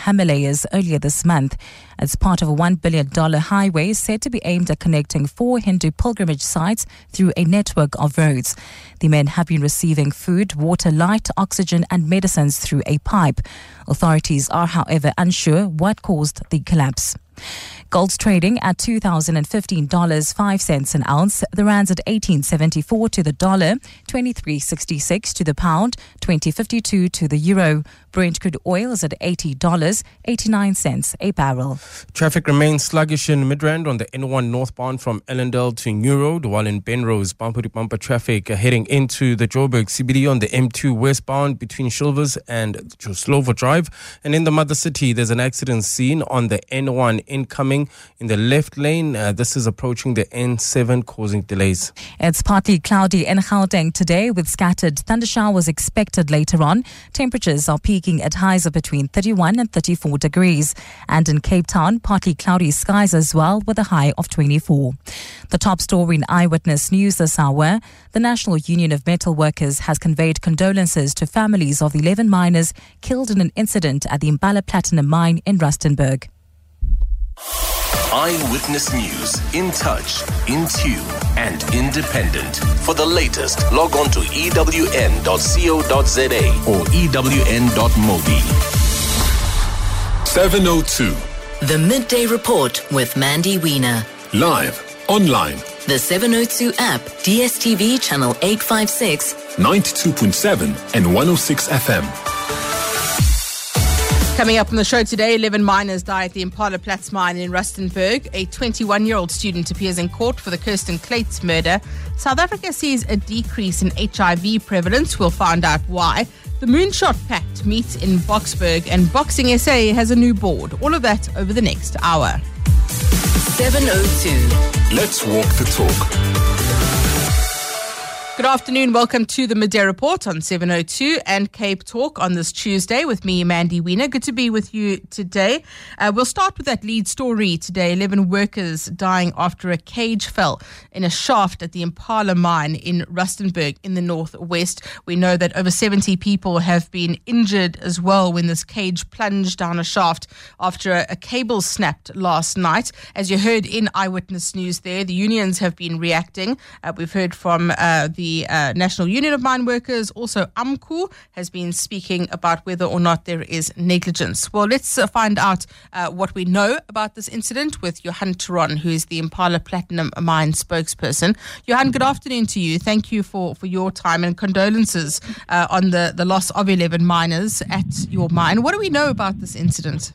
Himalayas earlier this month as part of a $1 billion highway said to be aimed at connecting four Hindu pilgrimage sites through a network of roads. The men have been receiving food, water, light, oxygen, and medicines through a pipe. Authorities are, however, unsure what caused the collapse. Gold's trading at $2,015, 5 cents an ounce. The rand's at 1874 to the dollar, 2366 to the pound, 2052 to the euro. Brent crude oil is at $80, 89 cents a barrel. Traffic remains sluggish in Midrand on the N1 northbound from Allandale to New Road, while in Penrose, bumper to bumper traffic heading into the Joburg CBD on the M2 westbound between Shilvers and Slovo Drive. And in the mother city, there's an accident scene on the N1 incoming in the left lane. Uh, this is approaching the N7, causing delays. It's partly cloudy in Gauteng today with scattered thundershowers expected later on. Temperatures are peaking at highs of between 31 and 34 degrees. And in Cape Town, partly cloudy skies as well with a high of 24. The top story in Eyewitness News this hour the National Union of Metal Workers has conveyed condolences to families of the 11 miners killed in an incident at the Impala Platinum Mine in Rustenburg. Eyewitness News. In touch, in tune, and independent. For the latest, log on to ewn.co.za or ewn.mobi. 702. The Midday Report with Mandy Wiener. Live, online. The 702 app, DSTV channel 856, 92.7 and 106 FM. Coming up on the show today, 11 miners die at the Impala Platz mine in Rustenburg. A 21 year old student appears in court for the Kirsten Kluyts murder. South Africa sees a decrease in HIV prevalence. We'll find out why. The Moonshot Pact meets in Boksburg, and Boxing SA has a new board. All of that over the next hour. 702. Let's walk the talk. Good afternoon. Welcome to the Midday Report on 702 and Cape Talk on this Tuesday with me, Mandy Wiener. Good to be with you today. Uh, we'll start with that lead story today 11 workers dying after a cage fell in a shaft at the Impala mine in Rustenburg in the northwest. We know that over 70 people have been injured as well when this cage plunged down a shaft after a, a cable snapped last night. As you heard in Eyewitness News there, the unions have been reacting. Uh, we've heard from uh, the the uh, National Union of Mine Workers, also AMCU, has been speaking about whether or not there is negligence. Well, let's uh, find out uh, what we know about this incident with Johan Theron, who is the Impala Platinum Mine spokesperson. Johan, good afternoon to you. Thank you for, for your time and condolences uh, on the, the loss of 11 miners at your mine. What do we know about this incident?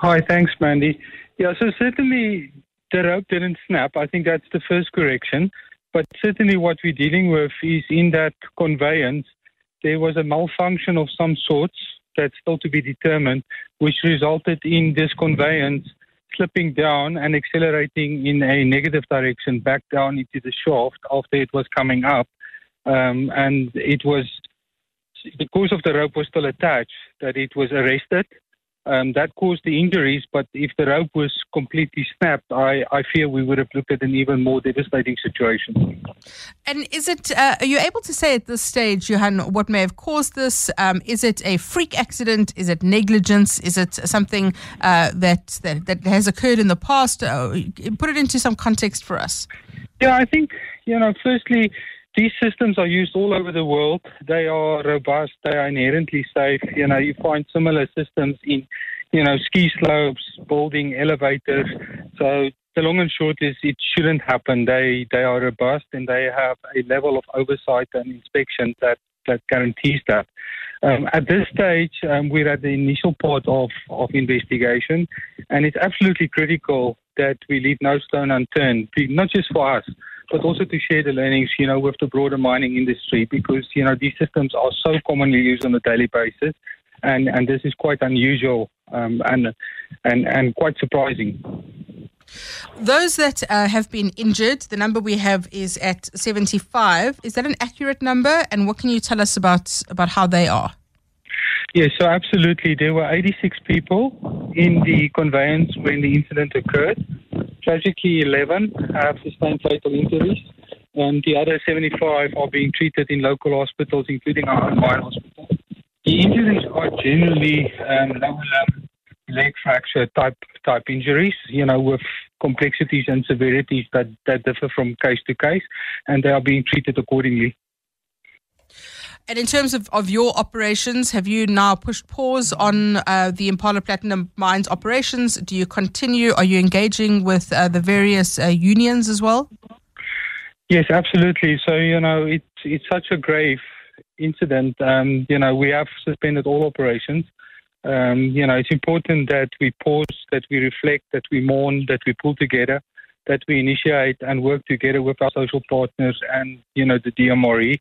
Hi, thanks, Mandy. Yeah, so certainly the rope didn't snap. I think that's the first correction. But certainly, what we're dealing with is in that conveyance, there was a malfunction of some sorts that's still to be determined, which resulted in this conveyance slipping down and accelerating in a negative direction back down into the shaft after it was coming up. Um, and it was because of the rope was still attached that it was arrested um, that caused the injuries. But if the rope was completely snapped, I, I fear we would have looked at an even more devastating situation. And is it, uh, are you able to say at this stage, Johan, what may have caused this? Um, is it a freak accident? Is it negligence? Is it something uh, that, that, that has occurred in the past? Uh, put it into some context for us. Yeah, I think, you know, firstly, these systems are used all over the world. They are robust. They are inherently safe. You know, you find similar systems in, you know, ski slopes, building elevators. So the long and short is it shouldn't happen. They they are robust and they have a level of oversight and inspection that that guarantees that. Um, at this stage, um, we're at the initial part of, of investigation, and it's absolutely critical that we leave no stone unturned, not just for us, but also to share the learnings, you know, with the broader mining industry because, you know, these systems are so commonly used on a daily basis. And, and this is quite unusual um, and, and, and quite surprising. Those that uh, have been injured, the number we have is at 75. Is that an accurate number? And what can you tell us about, about how they are? Yes, so absolutely. There were 86 people in the conveyance when the incident occurred. Tragically, 11 have sustained fatal injuries, and the other 75 are being treated in local hospitals, including our own hospital. The injuries are generally um, lower limb leg fracture type type injuries, you know, with complexities and severities that, that differ from case to case, and they are being treated accordingly. And in terms of, of your operations, have you now pushed pause on uh, the Impala Platinum Mines operations? Do you continue? Are you engaging with uh, the various uh, unions as well? Yes, absolutely. So, you know, it's, it's such a grave incident. Um, you know, we have suspended all operations. Um, you know, it's important that we pause, that we reflect, that we mourn, that we pull together, that we initiate and work together with our social partners and, you know, the DMRE.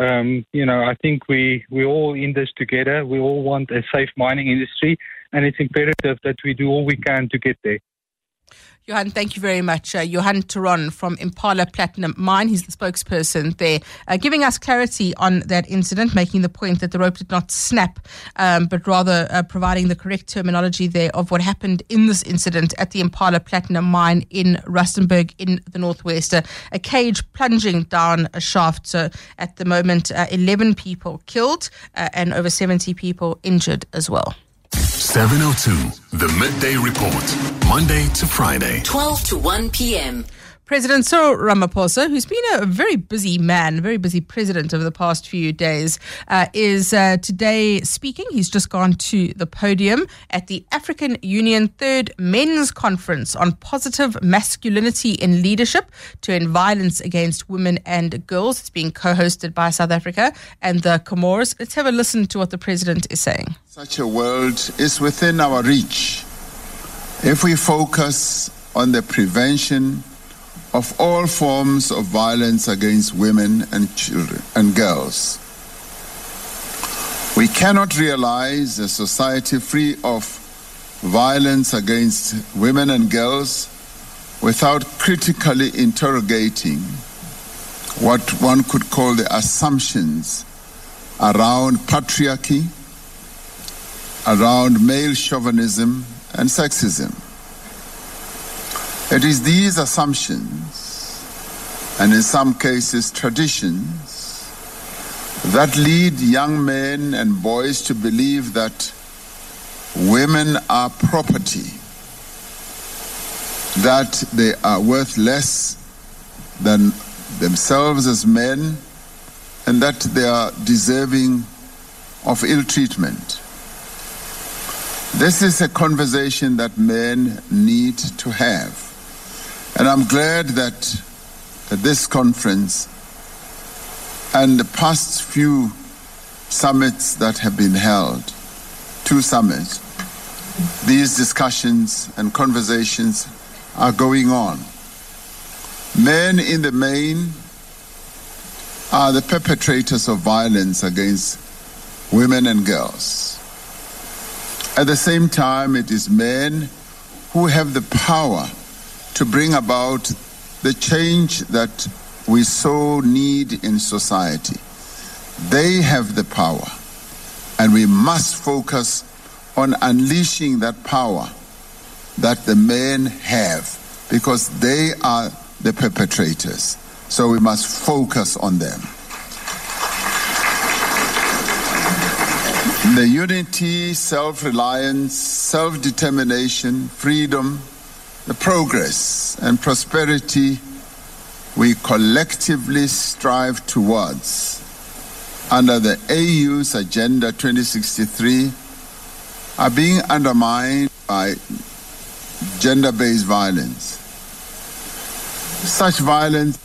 Um, you know, I think we, we're all in this together. We all want a safe mining industry, and it's imperative that we do all we can to get there. Johan, thank you very much. Uh, Johan Theron from Impala Platinum Mine, he's the spokesperson there, uh, giving us clarity on that incident, making the point that the rope did not snap, um, but rather uh, providing the correct terminology there of what happened in this incident at the Impala Platinum Mine in Rustenburg in the Northwest. Uh, a cage plunging down a shaft. So at the moment, uh, 11 people killed uh, and over 70 people injured as well. 702, the midday report, Monday to Friday. 12 to 1 p.m. President Cyril Ramaphosa, who's been a very busy man, very busy president over the past few days, uh, is uh, today speaking. He's just gone to the podium at the African Union Third Men's Conference on Positive Masculinity in Leadership to End Violence Against Women and Girls. It's being co hosted by South Africa and the Comores. Let's have a listen to what the president is saying. Such a world is within our reach if we focus on the prevention of all forms of violence against women and children and girls. We cannot realize a society free of violence against women and girls without critically interrogating what one could call the assumptions around patriarchy, around male chauvinism and sexism. It is these assumptions, and in some cases traditions, that lead young men and boys to believe that women are property, that they are worth less than themselves as men, and that they are deserving of ill treatment. This is a conversation that men need to have. And I'm glad that at this conference and the past few summits that have been held, two summits, these discussions and conversations are going on. Men in the main are the perpetrators of violence against women and girls. At the same time, it is men who have the power to bring about the change that we so need in society. They have the power, and we must focus on unleashing that power that the men have because they are the perpetrators. So we must focus on them. The unity, self reliance, self determination, freedom, the progress and prosperity we collectively strive towards under the AU's Agenda 2063 are being undermined by gender based violence. Such violence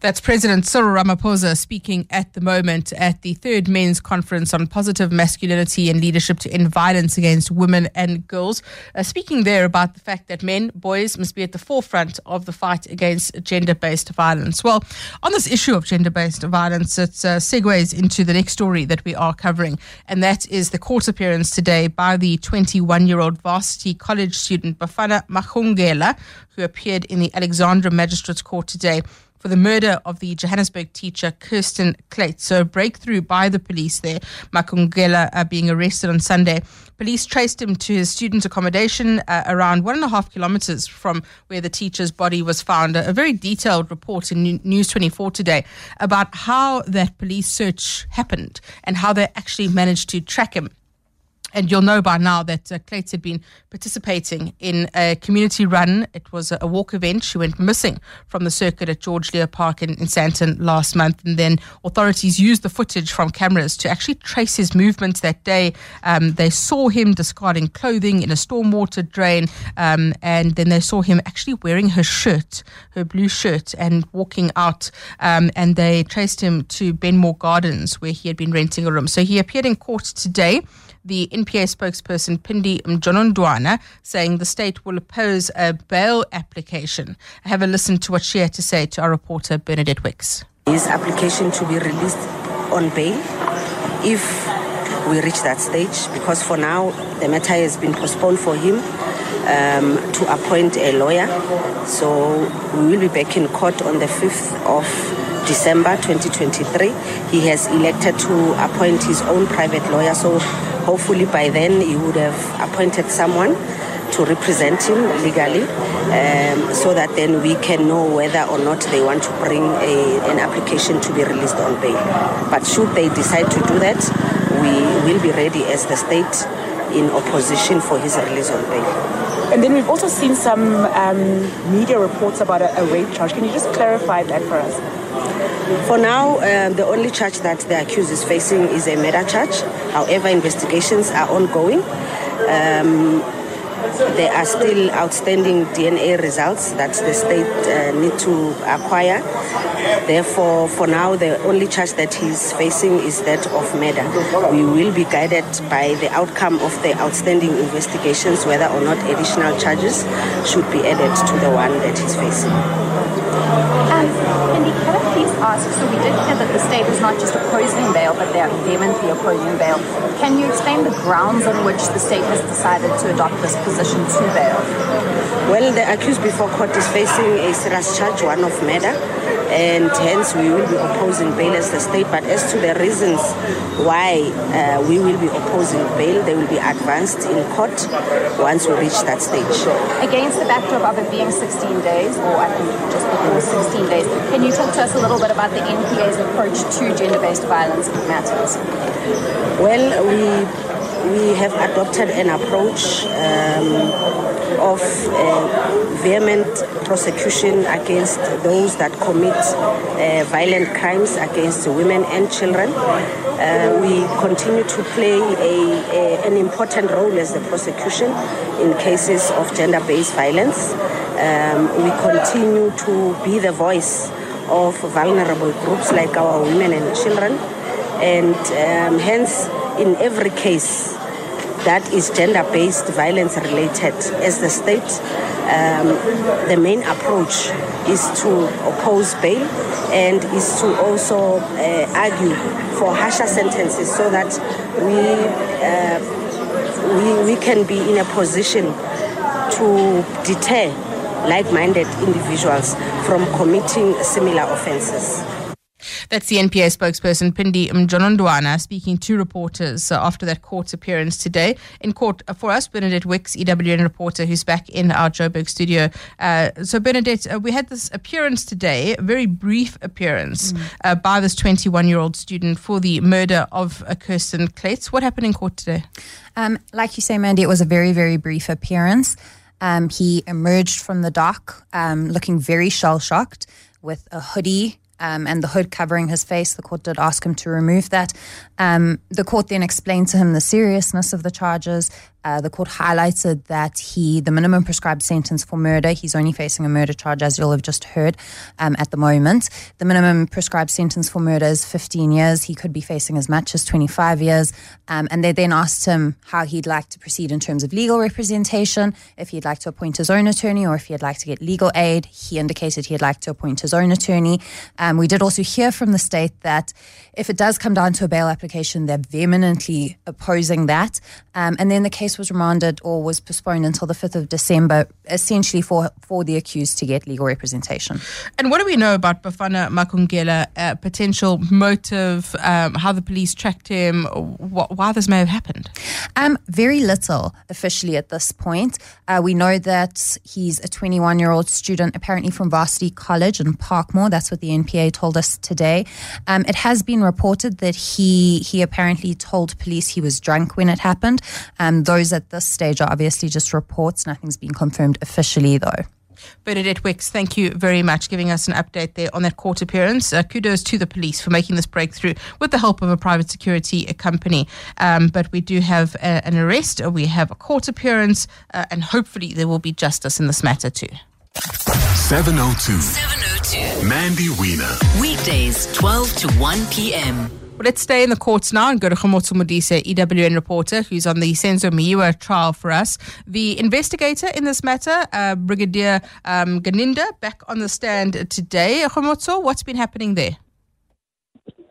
That's President Cyril Ramaphosa speaking at the moment at the third men's conference on positive masculinity and leadership to end violence against women and girls. Uh, speaking there about the fact that men, boys, must be at the forefront of the fight against gender based violence. Well, on this issue of gender based violence, it uh, segues into the next story that we are covering, and that is the court appearance today by the 21 year old varsity college student Bafana Makungela, who appeared in the Alexandra Magistrates Court today for the murder of the Johannesburg teacher Kirsten Kluyts. So, a breakthrough by the police there, Makungela uh, being arrested on Sunday. Police traced him to his student accommodation uh, around one and a half kilometers from where the teacher's body was found. A, a very detailed report in News 24 today about how that police search happened and how they actually managed to track him. And you'll know by now that uh, Kluyts had been participating in a community run. It was a, a, walk event. She went missing from the circuit at George Lea Park in, in Sandton last month. And then authorities used the footage from cameras to actually trace his movements that day. Um, they saw him discarding clothing in a stormwater drain. Um, and then they saw him actually wearing her shirt, her blue shirt, and walking out. Um, and they traced him to Benmore Gardens, where he had been renting a room. So he appeared in court today the NPA spokesperson Phindi Mjonondwane saying the state will oppose a bail application. Have a listen to what she had to say to our reporter Bernadette Wicks. His application to be released on bail if we reach that stage because for now the matter has been postponed for him um, to appoint a lawyer. So we will be back in court on the 5th of December 2023. He has elected to appoint his own private lawyer. So hopefully by then he would have appointed someone to represent him legally um, so that then we can know whether or not they want to bring a, an application to be released on bail. But should they decide to do that, we will be ready as the state in opposition for his release on bail. And then we've also seen some um, media reports about a, a rape charge. Can you just clarify that for us? For now, uh, the only charge that the accused is facing is a murder charge. However, investigations are ongoing. Um, there are still outstanding DNA results that the state uh, need to acquire. Therefore, for now, the only charge that he's facing is that of murder. We will be guided by the outcome of the outstanding investigations whether or not additional charges should be added to the one that he's facing. Um, ask, so we did hear that the state is not just opposing bail, but they're vehemently opposing bail. Can you explain the grounds on which the state has decided to adopt this position to bail? Well, the accused before court is facing a serious charge, one of murder, and hence we will be opposing bail as the state. But as to the reasons why uh, we will be opposing bail, they will be advanced in court once we reach that stage. Against the backdrop of it being 16 days, or I think just before 16 days, can you talk to us a little bit about the NPA's approach to gender-based violence matters? Well, we we have adopted an approach um, of uh, vehement prosecution against those that commit uh, violent crimes against women and children. Uh, we continue to play a, a, an important role as the prosecution in cases of gender based violence. Um, we continue to be the voice of vulnerable groups like our women and children. And um, hence, in every case that is gender based violence related, as the state, um, the main approach is to oppose bail and is to also uh, argue for harsher sentences so that we, uh, we, we can be in a position to deter like minded individuals from committing similar offenses. That's the NPA spokesperson, Phindi Mjonondwane, speaking to reporters uh, after that court appearance today. In court uh, for us, Bernadette Wicks, EWN reporter, who's back in our Joburg studio. Uh, so, Bernadette, uh, we had this appearance today, a very brief appearance mm. Uh, by this 21 year old student for the murder of a Kirsten Kluyts. What happened in court today? Um, like you say, Mandy, it was a very, very brief appearance. Um, he emerged from the dock um, looking very shell shocked with a hoodie um, and the hood covering his face. The court did ask him to remove that. Um, the court then explained to him the seriousness of the charges. Uh, the court highlighted that he, the minimum prescribed sentence for murder, he's only facing a murder charge, as you'll have just heard um, at the moment. The minimum prescribed sentence for murder is 15 years. He could be facing as much as 25 years. Um, and they then asked him how he'd like to proceed in terms of legal representation, if he'd like to appoint his own attorney or if he'd like to get legal aid. He indicated he'd like to appoint his own attorney. Um, we did also hear from the state that if it does come down to a bail application, they're vehemently opposing that. Um, and then the case case was remanded or was postponed until the 5th of December, essentially for, for the accused to get legal representation. And what do we know about Bafana Makungela, uh, potential motive, um, how the police tracked him, wh- why this may have happened? Um, very little officially at this point. Uh, we know that he's a 21 year old student, apparently from Varsity College in Parkmore. That's what the NPA told us today. Um, it has been reported that he he apparently told police he was drunk when it happened. Um, those at this stage are obviously just reports. Nothing's been confirmed officially, though. Bernadette Wicks, thank you very much giving us an update there on that court appearance. Uh, kudos to the police for making this breakthrough with the help of a private security company. Um, but we do have a, an arrest, we have a court appearance, uh, and hopefully there will be justice in this matter too. 702. 702. Mandy Wiener. Weekdays, 12 to 1 p.m. Well, let's stay in the courts now and go to Khomotso Modise, EWN reporter, who's on the Senzo Meyiwa trial for us. The investigator in this matter, uh, Brigadier um, Gininda, back on the stand today. Khomotso, what's been happening there?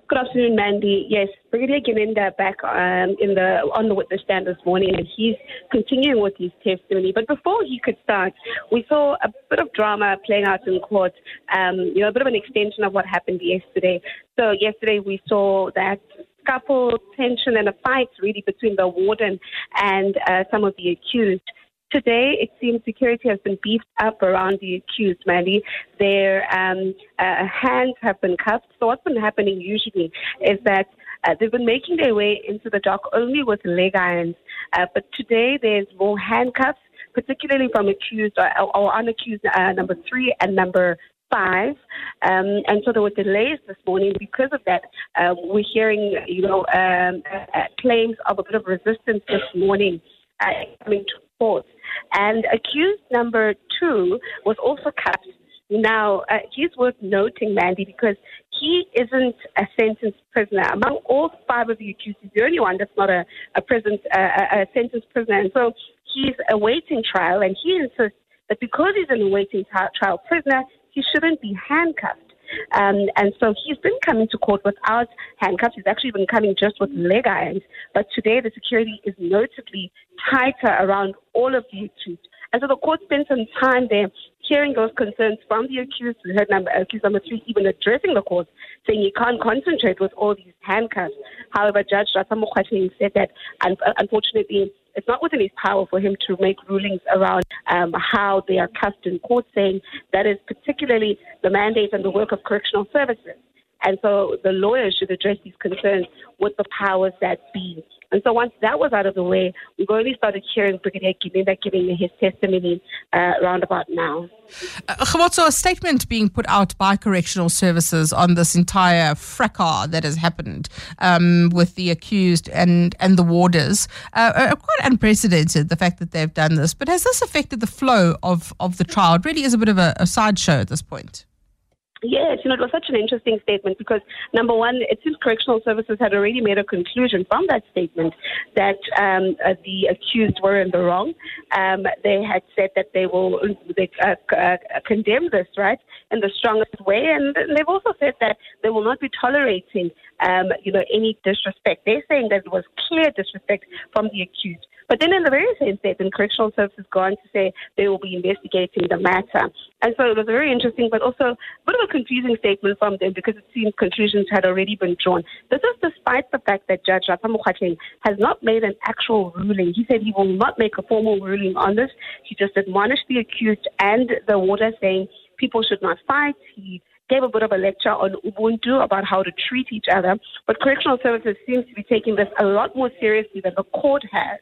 Good afternoon, Mandy. Yes, Brigadier Gininda back um, in the on the witness stand this morning, and he's continuing with his testimony. But before he could start, we saw a bit of drama playing out in court. Um, you know, a bit of an extension of what happened yesterday. So yesterday we saw that scuffle, tension, and a fight really between the warden and uh, some of the accused. Today, it seems security has been beefed up around the accused, Mandy. Their um, uh, hands have been cuffed. So, what's been happening usually is that uh, they've been making their way into the dock only with leg irons. Uh, but today, there's more handcuffs, particularly from accused or, or unaccused uh, number three and number five. Um, and so there were delays this morning because of that. Uh, we're hearing, you know, um, uh, claims of a bit of resistance this morning uh, coming to court. And accused number two was also cuffed. Now, uh, he's worth noting, Mandy, because he isn't a sentenced prisoner. Among all five of the accused, he's the only one that's not a, a, present, uh, a sentenced prisoner. And so he's awaiting trial, and he insists that because he's an awaiting t- trial prisoner, he shouldn't be handcuffed. Um, and so he's been coming to court without handcuffs. He's actually been coming just with leg irons. But today the security is notably tighter around all of the accused. And so the court spent some time there hearing those concerns from the accused. We heard number, accused number three even addressing the court, saying he can't concentrate with all these handcuffs. However, Judge Ratamo said that unfortunately it's not within his power for him to make rulings around um, how they are cast in court, saying that is particularly the mandate and the work of correctional services. And so the lawyers should address these concerns with the powers that be. And so once that was out of the way, we've only started hearing Brigadier Gininda giving his testimony uh, roundabout now. Uh, a statement being put out by correctional services on this entire fracas that has happened um, with the accused and, and the warders. Uh, quite unprecedented, the fact that they've done this. But has this affected the flow of, of the trial? It really is a bit of a, a sideshow at this point. Yes, you know, it was such an interesting statement because number one, it seems correctional services had already made a conclusion from that statement that um, uh, the accused were in the wrong. Um, they had said that they will they, uh, uh, condemn this, right, in the strongest way, and they've also said that they will not be tolerating, um, you know, any disrespect. They're saying that it was clear disrespect from the accused. But then in the very same statement, Correctional Services go on to say they will be investigating the matter. And so it was a very interesting, but also a bit of a confusing statement from them because it seems conclusions had already been drawn. This is despite the fact that Judge Ratamo has not made an actual ruling. He said he will not make a formal ruling on this. He just admonished the accused and the warder saying people should not fight. He gave a bit of a lecture on Ubuntu about how to treat each other. But correctional services seems to be taking this a lot more seriously than the court has.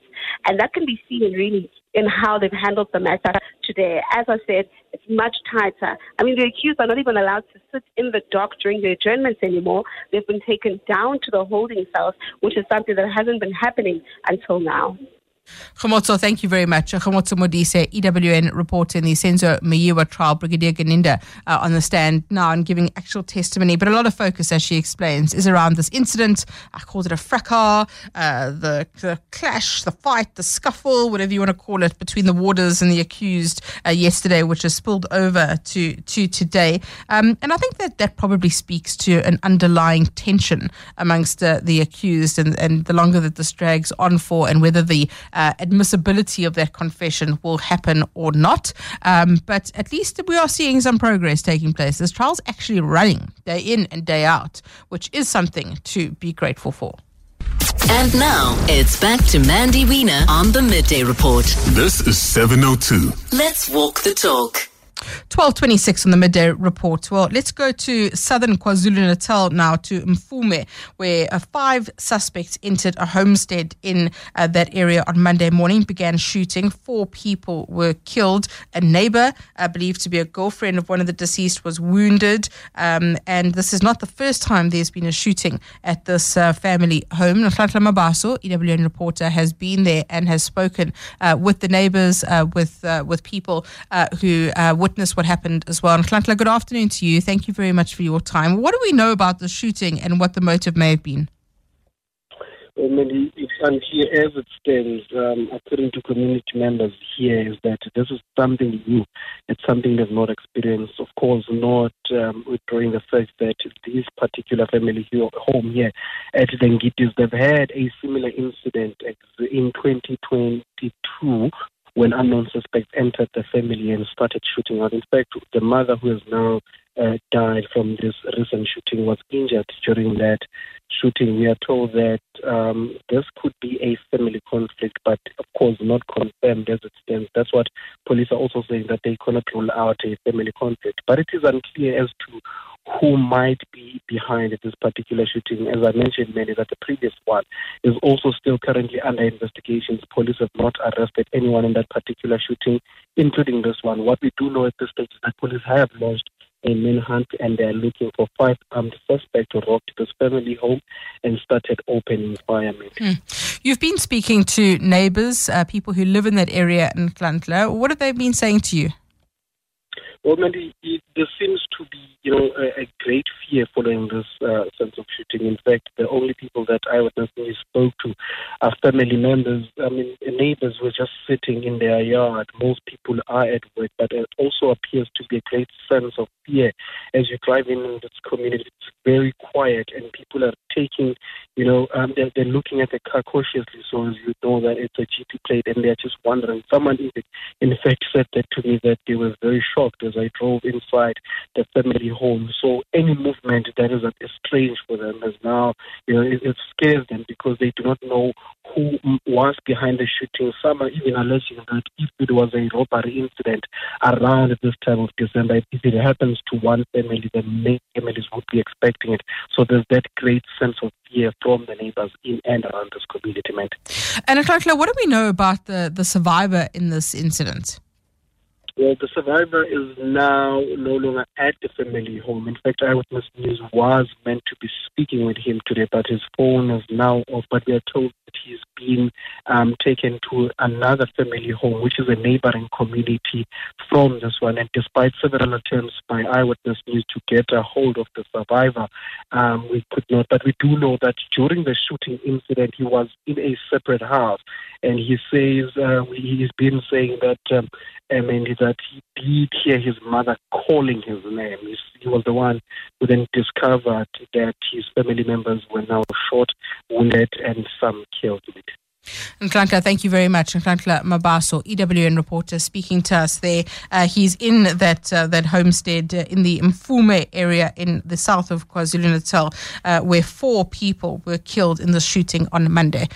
And that can be seen really in how they've handled the matter today. As I said, it's much tighter. I mean, the accused are not even allowed to sit in the dock during the adjournments anymore. They've been taken down to the holding cells, which is something that hasn't been happening until now. Khomotso, thank you very much. Khomotso Modise, EWN reporter in the Senzo Meyiwa trial, Brigadier Gininda uh, on the stand now and giving actual testimony. But a lot of focus, as she explains, is around this incident. I called it a fracas, uh, the, the, clash, the fight, the scuffle, whatever you want to call it, between the warders and the accused uh, yesterday, which has spilled over to, to today. Um, and I think that that probably speaks to an underlying tension amongst uh, the accused and, and the longer that this drags on for and whether the uh, admissibility of that confession will happen or not. Um, but at least we are seeing some progress taking place. This trial's actually running day in and day out, which is something to be grateful for. And now it's back to Mandy Wiener on the Midday Report. This is 702. Let's walk the talk. 1226 on the midday report. Well, let's go to southern KwaZulu Natal now to Mfume, where uh, five suspects entered a homestead in uh, that area on Monday morning, began shooting. Four people were killed. A neighbor, uh, believed to be a girlfriend of one of the deceased, was wounded. Um, and this is not the first time there's been a shooting at this uh, family home. Nhlanhla Mabaso, EWN reporter, has been there and has spoken uh, with the neighbors, uh, with with people who witnessed what happened as well. And Nhlanhla, good afternoon to you. Thank you very much for your time. What do we know about the shooting and what the motive may have been? Well, Mandy, and here as it stands, um, according to community members here, is that this is something new. It's something they've not experienced. Of course, not um, withdrawing the fact that this particular family here, home here at the Ngitis, they've had a similar incident in 2022 when unknown suspects entered the family and started shooting out. In fact, the mother who has now uh, died from this recent shooting was injured during that shooting. We are told that um, this could be a family conflict, but of course not confirmed as it stands. That's what police are also saying that they cannot rule out a family conflict. But it is unclear as to who might be behind this particular shooting. As I mentioned, many that the previous one is also still currently under investigations. Police have not arrested anyone in that particular shooting, including this one. What we do know at this stage is that police have launched a manhunt and they're looking for five armed suspects who robbed this family home and started opening fire. Hmm. You've been speaking to neighbors, uh, people who live in that area in Nhlanhla. What have they been saying to you? Well, Mandy, it, there seems to be, you know, a, a great fear following this uh, sense of shooting. In fact, the only people that eyewitnesses spoke to are family members. I mean, neighbors were just sitting in their yard. Most people are at work, but it also appears to be a great sense of fear as you drive in this community. It's very quiet, and people are taking, you know, um, they're, they're looking at the car cautiously, so as you know that it's a GP plate, and they're just wondering. Someone, in fact, said that to me that they were very shocked as I drove inside the family home. So any movement that is, is strange for them is now, you know, it, it scares them because they do not know who was behind the shooting. Some are even alleging that if it was a robbery incident around this time of December, if it happens to one family, then many families would be expecting it. So there's that great sense of fear from the neighbors in and around this community. And Akakla, what do we know about the, the survivor in this incident? Well, the survivor is now no longer at the family home. In fact, Eyewitness News was meant to be speaking with him today, but his phone is now off. But we are told he's been um, taken to another family home, which is a neighboring community from this one. And despite several attempts by Eyewitness News to get a hold of the survivor, um, we could not. But we do know that during the shooting incident, he was in a separate house. And he says, uh, he's been saying that um, I mean, that he did hear his mother calling his name. He was the one who then discovered that his family members were now shot, wounded, and some killed. Nhlanhla, thank you very much. Nhlanhla Mabaso, EWN reporter, speaking to us there. Uh, he's in that uh, that homestead uh, in the Mfume area in the south of KwaZulu Natal, uh, where four people were killed in the shooting on Monday.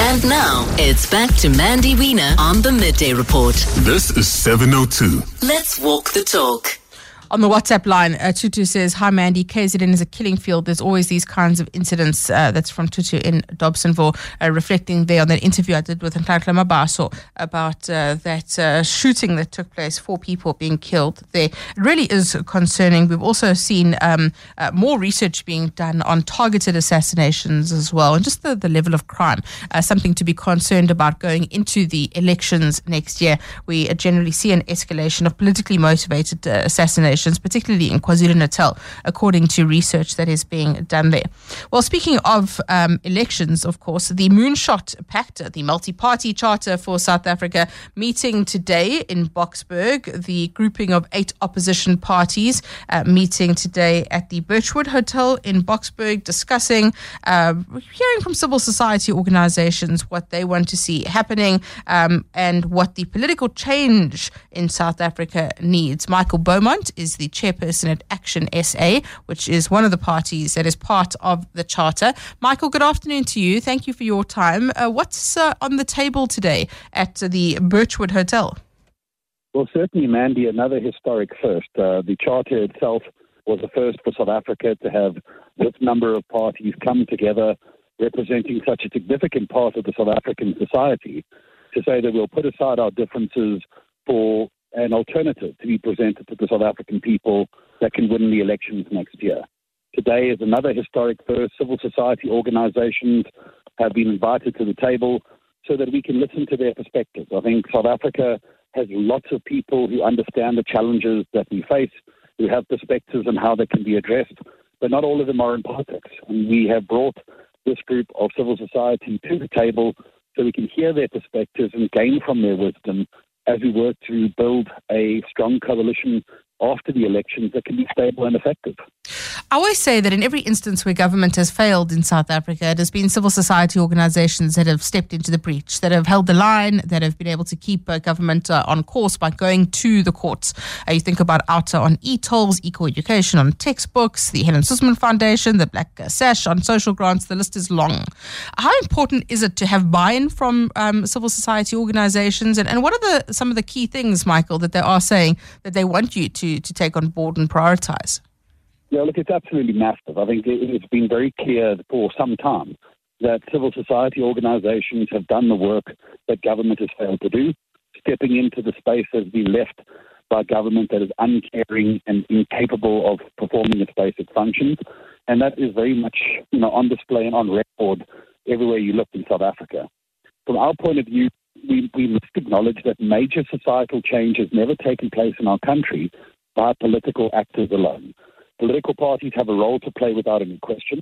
And now it's back to Mandy Wiener on the Midday Report. This is 702. Let's walk the talk. On the WhatsApp line, uh, Tutu says, Hi, Mandy. KZN is a killing field. There's always these kinds of incidents. Uh, that's from Tutu in Dobsonville, uh, reflecting there on that interview I did with Nhlanhla Mabaso about uh, that uh, shooting that took place, four people being killed there. It really is concerning. We've also seen um, uh, more research being done on targeted assassinations as well, and just the, the level of crime. something to be concerned about going into the elections next year. We generally see an escalation of politically motivated assassinations conditions, particularly in KwaZulu Natal, according to research that is being done there. Well, speaking of um, elections, of course, the Moonshot Pact, the multi party charter for South Africa, meeting today in Boksburg, the grouping of eight opposition parties uh, meeting today at the Birchwood Hotel in Boksburg, discussing, uh, hearing from civil society organizations what they want to see happening um, and what the political change in South Africa needs. Michael Beaumont is the chairperson at Action SA, which is one of the parties that is part of the charter. Michael, good afternoon to you. Thank you for your time. Uh, what's uh, on the table today at the Birchwood Hotel? Well, certainly, Mandy, another historic first. Uh, the charter itself was the first for South Africa to have this number of parties come together representing such a significant part of the South African society to say that we'll put aside our differences for an alternative to be presented to the South African people that can win the elections next year. Today is another historic first. Civil society organizations have been invited to the table so that we can listen to their perspectives. I think South Africa has lots of people who understand the challenges that we face, who have perspectives on how they can be addressed, but not all of them are in politics. And we have brought this group of civil society to the table so we can hear their perspectives and gain from their wisdom as we work to build a strong coalition after the elections that can be stable and effective. I always say that in every instance where government has failed in South Africa, it has been civil society organizations that have stepped into the breach, that have held the line, that have been able to keep uh, government uh, on course by going to the courts. Uh, you think about OUTA on e-tolls, Equal Education on textbooks, the Helen Suzman Foundation, the Black Sash on social grants, the list is long. How important is it to have buy-in from um, civil society organizations? And, and what are the some of the key things, Michael, that they are saying that they want you to, to take on board and prioritize? Yeah, look, it's absolutely massive. I think it's been very clear for some time that civil society organizations have done the work that government has failed to do. Stepping into the space has been left by government that is uncaring and incapable of performing its basic functions. And that is very much, you know, on display and on record everywhere you look in South Africa. From our point of view, we, we must acknowledge that major societal change has never taken place in our country by political actors alone. Political parties have a role to play without any question.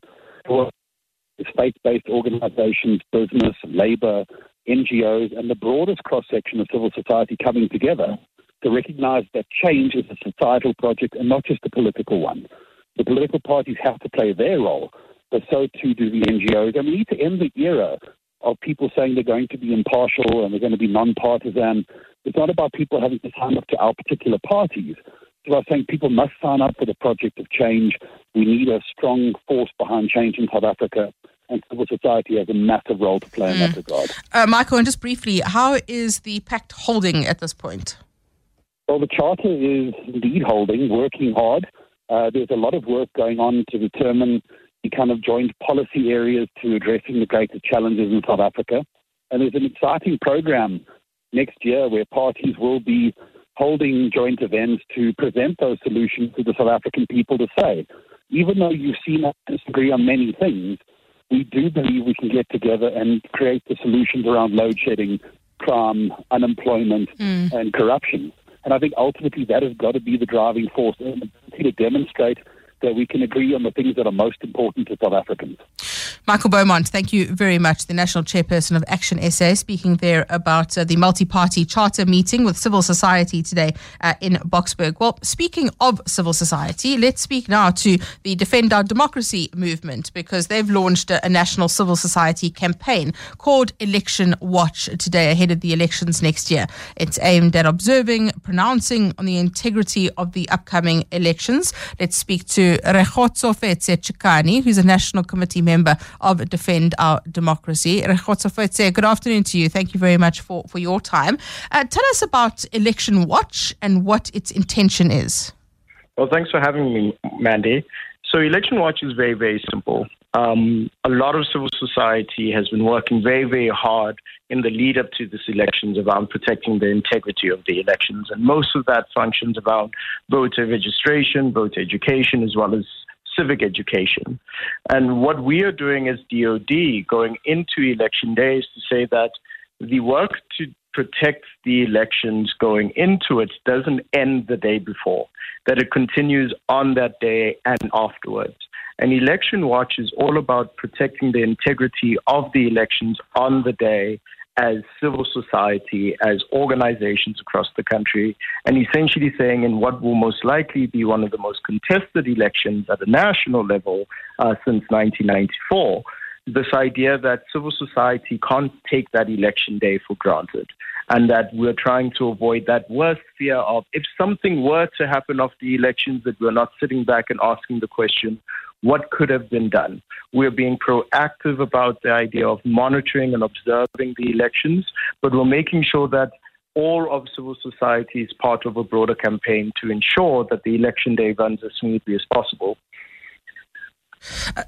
State based organizations, business, labor, NGOs, and the broadest cross section of civil society coming together to recognize that change is a societal project and not just a political one. The political parties have to play their role, but so too do the NGOs. And we need to end the era of people saying they're going to be impartial and they're going to be non-partisan. It's not about people having to sign up to our particular parties. So I think people must sign up for the project of change. We need a strong force behind change in South Africa. And civil society has a massive role to play in that regard. Uh, Michael, and just briefly, how is the pact holding at this point? Well, the charter is indeed holding, working hard. Uh, there's a lot of work going on to determine the kind of joint policy areas to addressing the greatest challenges in South Africa. And there's an exciting program next year where parties will be holding joint events to present those solutions to the South African people to say, even though you've seen us disagree on many things, we do believe we can get together and create the solutions around load shedding, crime, unemployment, mm. and corruption. And I think ultimately that has got to be the driving force in ability to demonstrate that we can agree on the things that are most important to South Africans. Michael Beaumont, thank you very much. The National Chairperson of Action SA, speaking there about uh, the multi party charter meeting with civil society today uh, in Boksburg. Well, speaking of civil society, let's speak now to the Defend Our Democracy movement because they've launched a, a national civil society campaign called Election Watch today ahead of the elections next year. It's aimed at observing, pronouncing on the integrity of the upcoming elections. Let's speak to Rekgotsofetse Chikane, who's a national committee member of Defend Our Democracy. Good afternoon to you. Thank you very much for, for your time. Uh, tell us about Election Watch and what its intention is. Well, thanks for having me, Mandy. So, Election Watch is very, very simple. Um, a lot of civil society has been working very, very hard in the lead up to this elections around protecting the integrity of the elections. And most of that functions around voter registration, voter education, as well as civic education. And what we are doing as DOD going into election day is to say that the work to protect the elections going into it doesn't end the day before, that it continues on that day and afterwards. And Election Watch is all about protecting the integrity of the elections on the day as civil society, as organizations across the country, and essentially saying in what will most likely be one of the most contested elections at a national level uh, since 1994 this idea that civil society can't take that election day for granted and that we're trying to avoid that worst fear of if something were to happen after the elections that we're not sitting back and asking the question what could have been done. We're being proactive about the idea of monitoring and observing the elections, but we're making sure that all of civil society is part of a broader campaign to ensure that the election day runs as smoothly as possible.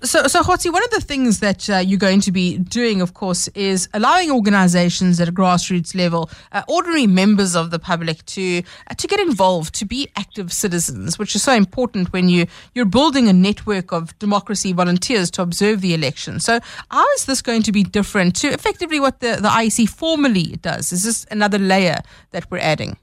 So, so Hoti, one of the things that uh, you're going to be doing, of course, is allowing organisations at a grassroots level, uh, ordinary members of the public, to uh, to get involved, to be active citizens, which is so important when you you're building a network of democracy volunteers to observe the election. So, how is this going to be different to effectively what the the IEC formally does? Is this another layer that we're adding?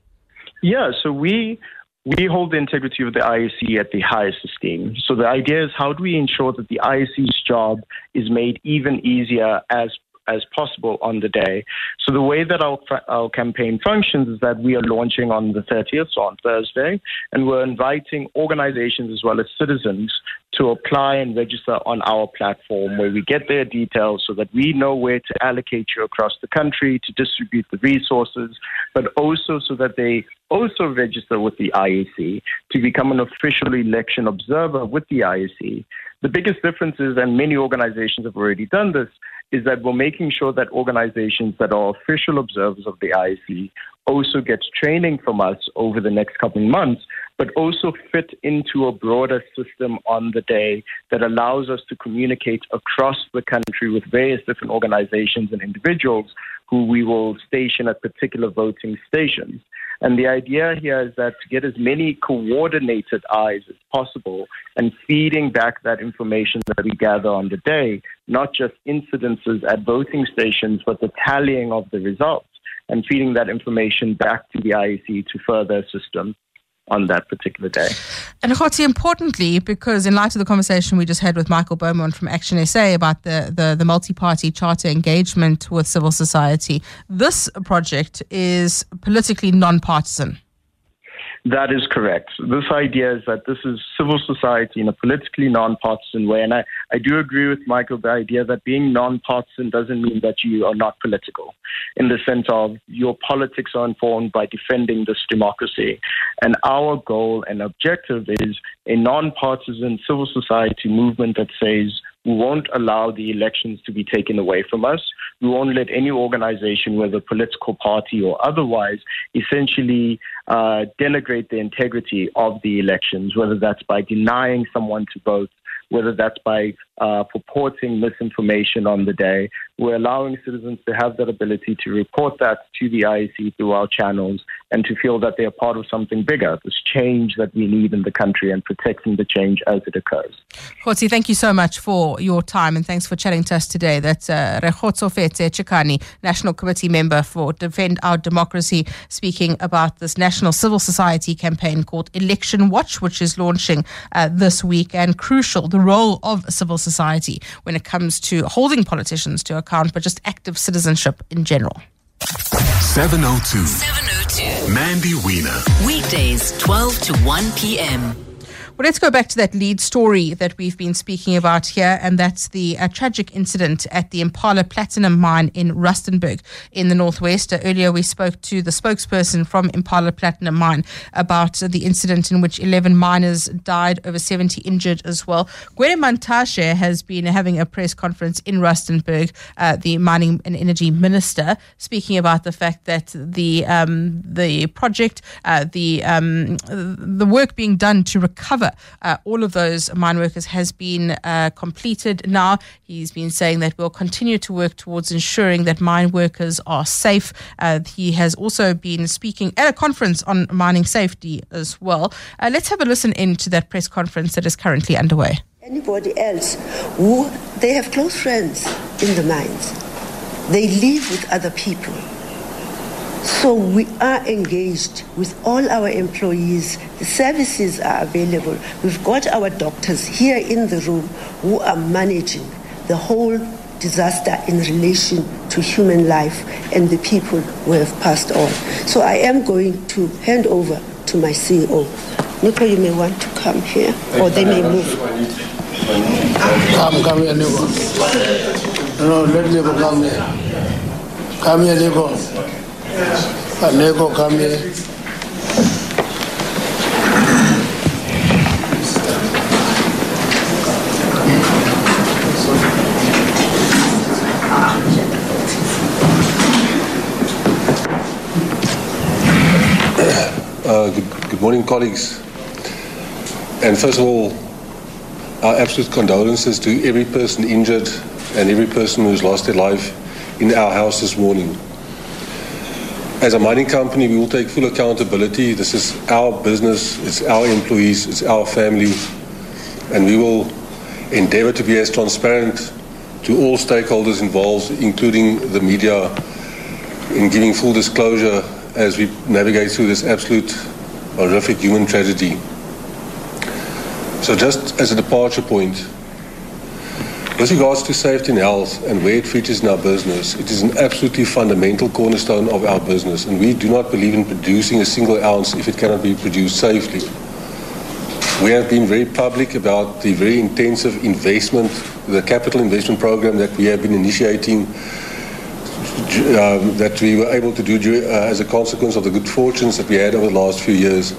Yeah. So we we hold the integrity of the IEC at the highest esteem. So the idea is how do we ensure that the IEC's job is made even easier as as possible on the day. So the way that our, our campaign functions is that we are launching on the 30th, so on Thursday, and we're inviting organizations as well as citizens to apply and register on our platform where we get their details so that we know where to allocate you across the country to distribute the resources, but also so that they also register with the IEC to become an official election observer with the IEC. The biggest difference is, and many organizations have already done this, is that we're making sure that organizations that are official observers of the IEC also get training from us over the next couple of months, but also fit into a broader system on the day that allows us to communicate across the country with various different organizations and individuals who we will station at particular voting stations. And the idea here is that to get as many coordinated eyes as possible and feeding back that information that we gather on the day, not just incidences at voting stations, but the tallying of the results and feeding that information back to the IEC to further system on that particular day. And Kgotsi, importantly, because in light of the conversation we just had with Michael Beaumont from Action SA about the, the, the multi-party charter engagement with civil society, this project is politically non-partisan. That is correct. This idea is that this is civil society in a politically nonpartisan way. And I, I do agree with Michael, the idea that being nonpartisan doesn't mean that you are not political, in the sense of your politics are informed by defending this democracy. And our goal and objective is a nonpartisan civil society movement that says we won't allow the elections to be taken away from us. We won't let any organization, whether political party or otherwise, essentially uh, denigrate the integrity of the elections, whether that's by denying someone to vote, whether that's by uh, purporting misinformation on the day. We're allowing citizens to have that ability to report that to the IEC through our channels and to feel that they are part of something bigger, this change that we need in the country and protecting the change as it occurs. Kgotsi, thank you so much for your time and thanks for chatting to us today. That's uh, Rekgotsofetse Chikane, National Committee Member for Defend Our Democracy, speaking about this national civil society campaign called Election Watch, which is launching uh, this week and crucial, the role of civil society society when it comes to holding politicians to account, but just active citizenship in general. 702. 702. Mandy Wiener. Weekdays, 12 to 1 p.m. Well, let's go back to that lead story that we've been speaking about here, and that's the uh, tragic incident at the Impala Platinum Mine in Rustenburg in the Northwest. Uh, earlier, we spoke to the spokesperson from Impala Platinum Mine about uh, the incident in which 11 miners died, over 70 injured as well. Gwede Mantashe has been having a press conference in Rustenburg, uh, the mining and energy minister, speaking about the fact that the um, the project, uh, the um, the work being done to recover uh, all of those mine workers has been uh, completed now. He's been saying that we'll continue to work towards ensuring that mine workers are safe. Uh, he has also been speaking at a conference on mining safety as well. Uh, let's have a listen in to that press conference that is currently underway. Anybody else who they have close friends in the mines, they live with other people. So we are engaged with all our employees. The services are available. We've got our doctors here in the room who are managing the whole disaster in relation to human life and the people who have passed on. So I am going to hand over to my CEO. Nico, you may want to come here, or they may move. Come, come here, Nico. No, let Nico come here. Come here, Nico. Uh, Nico, come here. Uh, good, good morning, colleagues. And first of all, our absolute condolences to every person injured and every person who's lost their life in our house this morning. As a mining company, we will take full accountability. This is our business, it's our employees, it's our family, and we will endeavor to be as transparent to all stakeholders involved, including the media, in giving full disclosure as we navigate through this absolute horrific human tragedy. So, just as a departure point, with regards to safety and health and where it features in our business, it is an absolutely fundamental cornerstone of our business, and we do not believe in producing a single ounce if it cannot be produced safely. We have been very public about the very intensive investment, the capital investment program that we have been initiating um, that we were able to do uh, as a consequence of the good fortunes that we had over the last few years.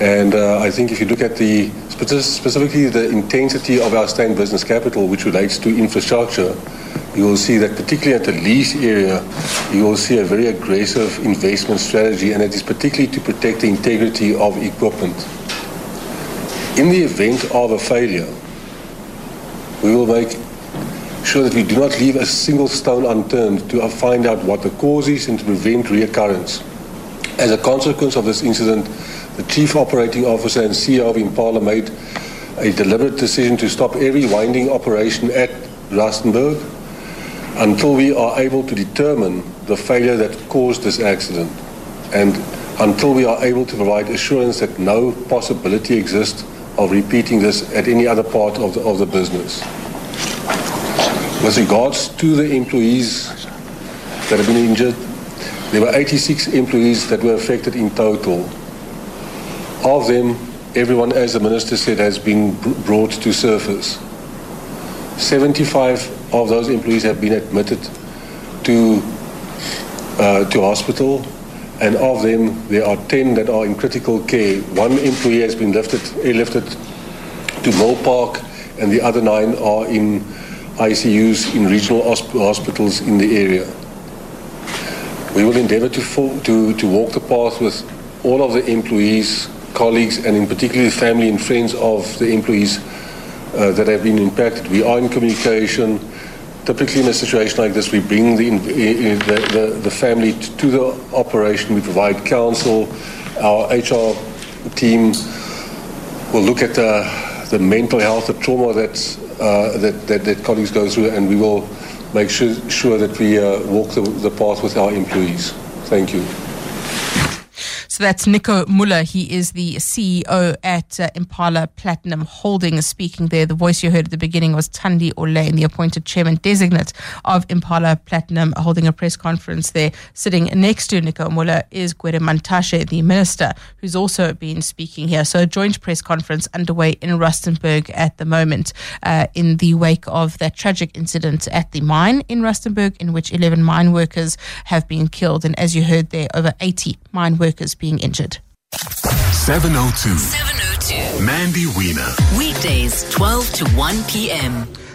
And uh, I think if you look at the specifically the intensity of our staying business capital, which relates to infrastructure, you will see that particularly at the lease area, you will see a very aggressive investment strategy, and it is particularly to protect the integrity of equipment. In the event of a failure, we will make sure that we do not leave a single stone unturned to find out what the cause is and to prevent reoccurrence. As a consequence of this incident, the Chief Operating Officer and CEO of Impala made a deliberate decision to stop every winding operation at Rustenburg until we are able to determine the failure that caused this accident and until we are able to provide assurance that no possibility exists of repeating this at any other part of the, of the business. With regards to the employees that have been injured, there were 86 employees that were affected in total. Of them, everyone, as the Minister said, has been brought to surface. 75 of those employees have been admitted to, uh, to hospital, and of them, there are 10 that are in critical care. One employee has been lifted, airlifted to Milpark, and the other nine are in ICUs in regional hospitals in the area. We will endeavour to, to, to walk the path with all of the employees, colleagues, and in particular the family and friends of the employees uh, that have been impacted. We are in communication. Typically, in a situation like this, we bring the, the, the, the family to the operation. We provide counsel. Our HR team will look at the, the mental health, the trauma that's uh, that, that, that, colleagues go through, and we will make sure, sure that we uh, walk the, the path with our employees. Thank you. So that's Nico Muller. He is the CEO at uh, Impala Platinum Holdings speaking there. The voice you heard at the beginning was Thandi Orleyn, the appointed chairman designate of Impala Platinum, holding a press conference there. Sitting next to Nico Muller is Gwede Mantashe, the minister, who's also been speaking here. So a joint press conference underway in Rustenburg at the moment uh, in the wake of that tragic incident at the mine in Rustenburg in which 11 mine workers have been killed. And as you heard there, over 80 mine workers being injured. 702. 702. Mandy Wiener. Weekdays, 12 to 1 p.m.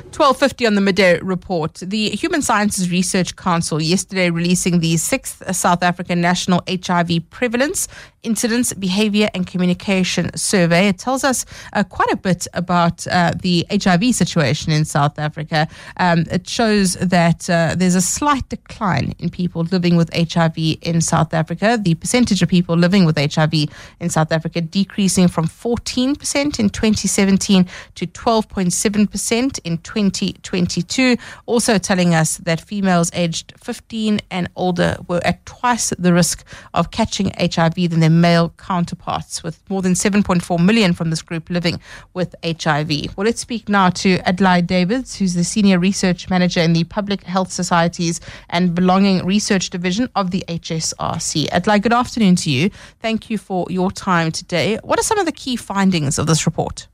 1250 on the midday report. The Human Sciences Research Council yesterday releasing the sixth South African National HIV Prevalence Incidence, Behavior and Communication Survey. It tells us uh, quite a bit about uh, the HIV situation in South Africa. Um, it shows that uh, there's a slight decline in people living with HIV in South Africa. The percentage of people living with HIV in South Africa decreasing from 14% in 2017 to 12.7% in 2022. Also telling us that females aged 15 and older were at twice the risk of catching HIV than their male counterparts, with more than 7.4 million from this group living with HIV. Well, let's speak now to Adlai Davids, who's the Senior Research Manager in the Public Health Societies and Belonging Research Division of the HSRC. Adelaide, good afternoon to you. Thank you for your time today. What are some of the key findings of this report?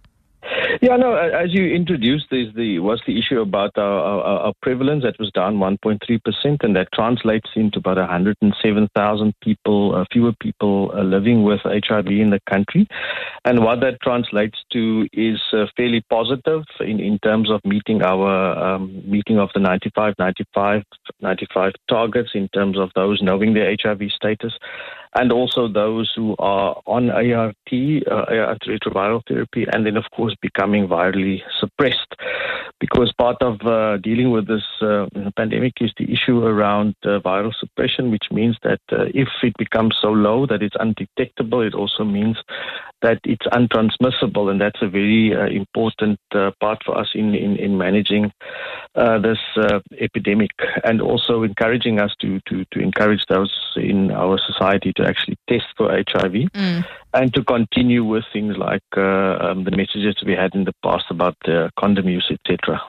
Yeah, no. As you introduced, there's the was the issue about our, our, our prevalence that was down 1.3 percent, and that translates into about 107,000 people, uh, fewer people uh, living with HIV in the country. And what that translates to is uh, fairly positive in, in terms of meeting our um, meeting of the 95, 95, 95 targets in terms of those knowing their HIV status and also those who are on ART, uh, antiretroviral therapy, and then, of course, becoming virally suppressed. Because part of uh, dealing with this uh, pandemic is the issue around uh, viral suppression, which means that uh, if it becomes so low that it's undetectable, it also means that it's untransmissible, and that's a very uh, important part for us in, in, in managing this epidemic and also encouraging us to, to, to encourage those in our society to actually test for HIV mm. and to continue with things like uh, um, the messages we had in the past about uh, condom use, etc.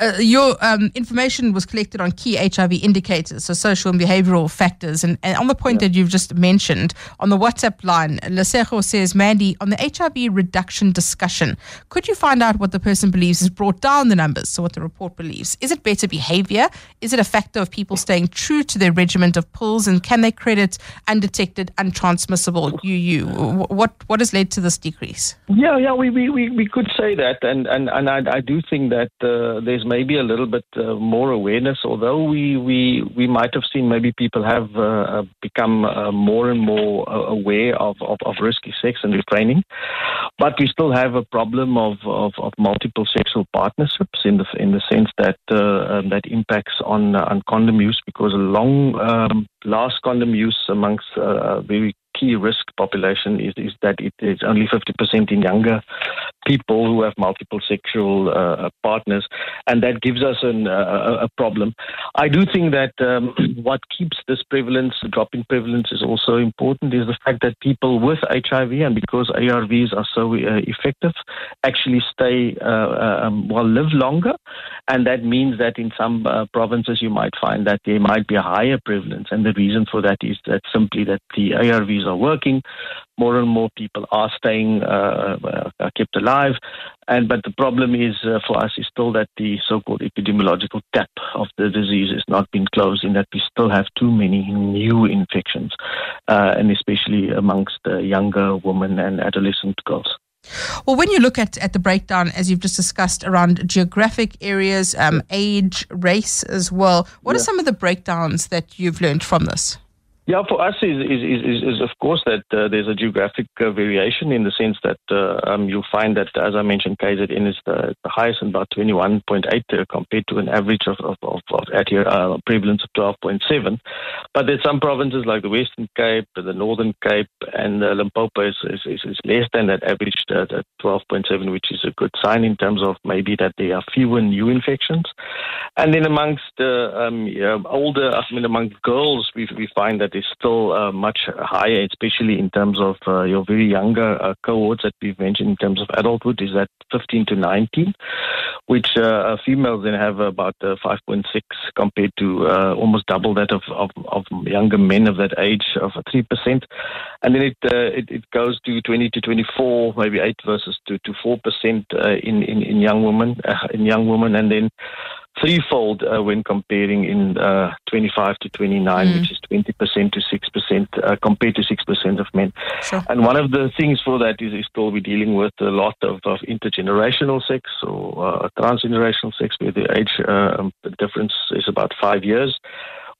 Uh, your um, information was collected on key HIV indicators, so social and behavioral factors. And, and on the point yeah. that you've just mentioned, on the WhatsApp line, Lesego says, Mandy, on the HIV reduction discussion, could you find out what the person believes has brought down the numbers? So, what the report believes. Is it better behavior? Is it a factor of people staying true to their regiment of pills? And can they credit undetected, untransmissible UU? What, what has led to this decrease? Yeah, yeah, we, we, we, we could say that. And, and, and I, I do think that. Uh, uh, there's maybe a little bit uh, more awareness. Although we, we we might have seen maybe people have uh, uh become uh, more and more aware of, of, of, risky sex and refraining, but we still have a problem of, of, of multiple sexual partnerships in the in the sense that um, that impacts on on condom use because long um, last condom use amongst very key risk population is, is that it is only 50% in younger people who have multiple sexual uh, partners, and that gives us an, uh, a problem. I do think that um, what keeps this prevalence, drop in prevalence, is also important is the fact that people with HIV, and because ARVs are so uh, effective, actually stay, uh, uh, um, well, live longer, and that means that in some uh, provinces you might find that there might be a higher prevalence, and the reason for that is that simply that the ARVs are working, more and more people are staying uh, uh, kept alive. And but the problem is uh, for us is still that the so-called epidemiological tap of the disease has not been closed, in that we still have too many new infections, uh, and especially amongst younger women and adolescent girls. Well, when you look at, at the breakdown, as you've just discussed, around geographic areas, um, age, race as well, what yeah. are some of the breakdowns that you've learned from this? Yeah, for us is is, is, is of course that uh, there's a geographic uh, variation in the sense that uh, um, you'll find that, as I mentioned, KZN is the, the highest in about 21.8 uh, compared to an average of, of, of, of at here, uh, prevalence of 12.7. But there's some provinces like the Western Cape, the Northern Cape, and uh, Limpopo is, is, is, is, less than that average at 12.7, which is a good sign in terms of maybe that there are fewer new infections. And then amongst um, yeah, older, I mean, among girls, we, we find that is still uh, much higher, especially in terms of uh, your very younger uh, cohorts that we've mentioned in terms of adulthood, is at 15 to 19, which uh, females then have about uh, 5.6 compared to uh, almost double that of, of, of, younger men of that age of 3%. And then it, it, it, goes to 20 to 24, maybe 8 versus to, to 4% in, in, in young women, in young women. And then threefold uh, when comparing in uh, 25 to 29, mm. which is 20% to 6% uh, compared to 6% of men. Sure. And one of the things for that is, is still we're dealing with a lot of, of intergenerational sex or uh, transgenerational sex, where the age uh, difference is about five years,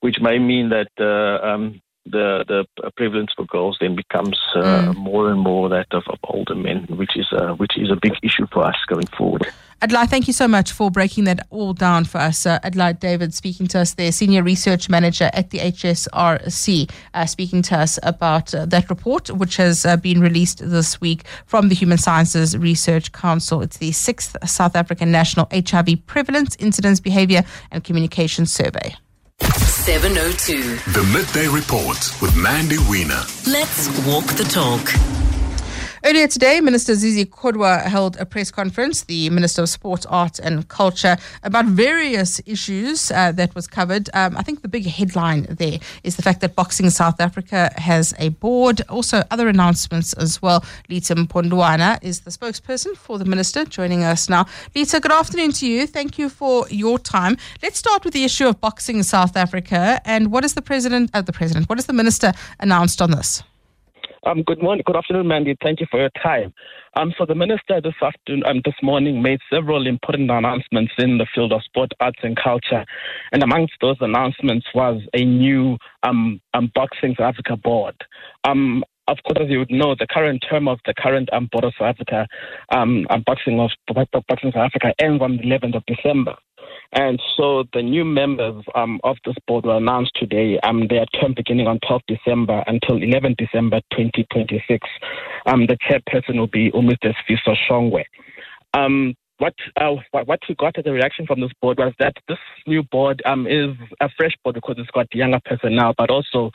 which may mean that uh, um, the the prevalence for girls then becomes uh, Mm. more and more that of, of older men, which is uh, which is a big issue for us going forward. Adlai, thank you so much for breaking that all down for us. Uh, Adlai David speaking to us there, Senior Research Manager at the HSRC, uh, speaking to us about uh, that report, which has uh, been released this week from the Human Sciences Research Council. It's the sixth South African National HIV Prevalence, Incidence, Behavior and Communication Survey. 702. The Midday Report with Mandy Wiener. Let's walk the talk. Earlier today, Minister Zizi Kodwa held a press conference, the Minister of Sport, Art and Culture, about various issues uh, that was covered. Um, I think the big headline there is the fact that Boxing South Africa has a board. Also, other announcements as well. Lita Mpondwana is the spokesperson for the Minister joining us now. Lita, good afternoon to you. Thank you for your time. Let's start with the issue of Boxing South Africa and what is the President, uh, the President, what has the Minister announced on this? Um, good morning, good afternoon, Mandy. Thank you for your time. Um, so the minister this afternoon, um, this morning, made several important announcements in the field of sport, arts, and culture, and amongst those announcements was a new um, um boxing South Africa board. Um, of course, as you would know, the current term of the current um, board of South Africa, um, um, boxing of boxing South Africa, ends on the 11th of December. And so the new members um, of this board were announced today. Um, their term beginning on 12 December until 11 December 2026. Um, the chairperson will be Umr Fiso Shongwe. Um, what, uh, what we got as a reaction from this board was that this new board um, is a fresh board because it's got younger personnel, but also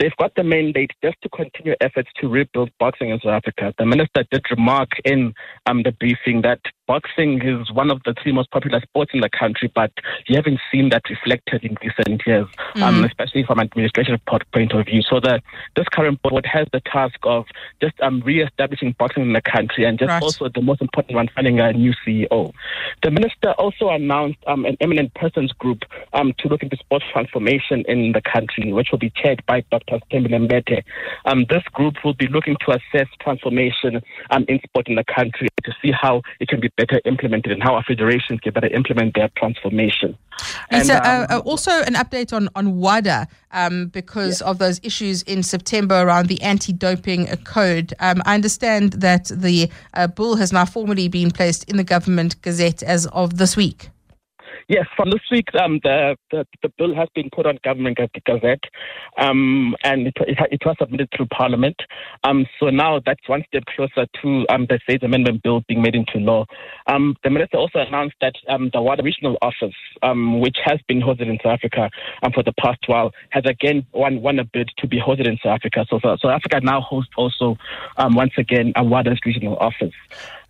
they've got the mandate just to continue efforts to rebuild boxing in South Africa. The minister did remark in um, the briefing that boxing is one of the three most popular sports in the country, but you haven't seen that reflected in recent years, um, Mhm. especially from an administrative point of view. So the this current board has the task of just um, re-establishing boxing in the country and just Right. also the most important one, finding a new CEO. The minister also announced um, an eminent persons group um, to look into sports transformation in the country, which will be chaired by Dr. Sithembile Mbete. Um, this group will be looking to assess transformation um, in sport in the country to see how it can be better implemented and how our federations can better implement their transformation. Lisa, And, um, uh, uh, also an update on on WADA um, because of those issues in September around the anti-doping code. Um, I understand that the uh, bill has now formally been placed in the government gazette as of this week. Yes, from this week, um, the, the the bill has been put on government gazette, um, and it, it, it was submitted through Parliament. Um, so now that's one step closer to um, the SAIDS Amendment Bill being made into law. Um, the minister also announced that um, the Wada Regional Office, which has been hosted in South Africa for the past while, has again won, won a bid to be hosted in South Africa. So South Africa now hosts also once again a Wada's Regional Office.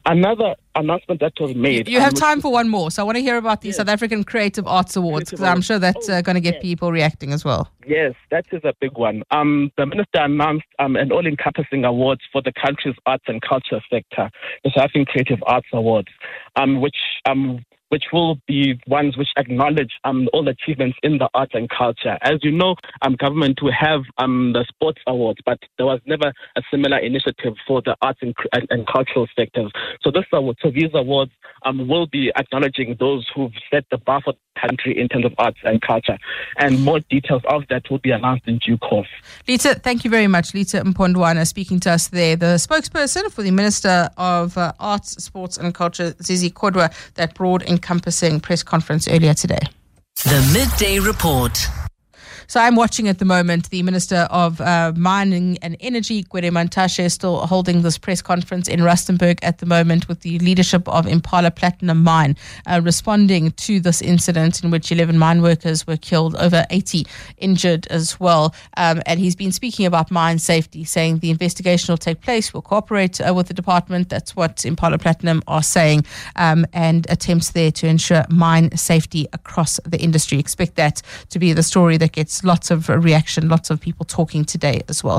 Another announcement that was made. You have time for one more, so I want to hear about the South African Creative Arts Awards because I'm sure that's uh, going to get people reacting as well. Yes, that is a big one. Um, the minister announced um, an all-encompassing awards for the country's arts and culture sector, the South African Creative Arts Awards, um, which um, which will be ones which acknowledge um, all achievements in the arts and culture. As you know, um, government will have um, the sports awards, but there was never a similar initiative for the arts and, and, and cultural sectors. So this award, so these awards um, will be acknowledging those who've set the bar for the country in terms of arts and culture. And more details of that will be announced in due course. Lita, thank you very much. Lita Mpondwana speaking to us there, the spokesperson for the Minister of uh, Arts, Sports and Culture, Zizi Kodwa, that broad encompassing press conference earlier today. The Midday Report. So I'm watching at the moment the Minister of uh, Mining and Energy, Gwede Mantashe, still holding this press conference in Rustenburg at the moment with the leadership of Impala Platinum Mine, uh, responding to this incident in which 11 mine workers were killed, over 80 injured as well. Um, and he's been speaking about mine safety, saying the investigation will take place, We'll cooperate uh, with the department. That's what Impala Platinum are saying, um, and attempts there to ensure mine safety across the industry. Expect that to be the story that gets lots of reaction, lots of people talking today as well.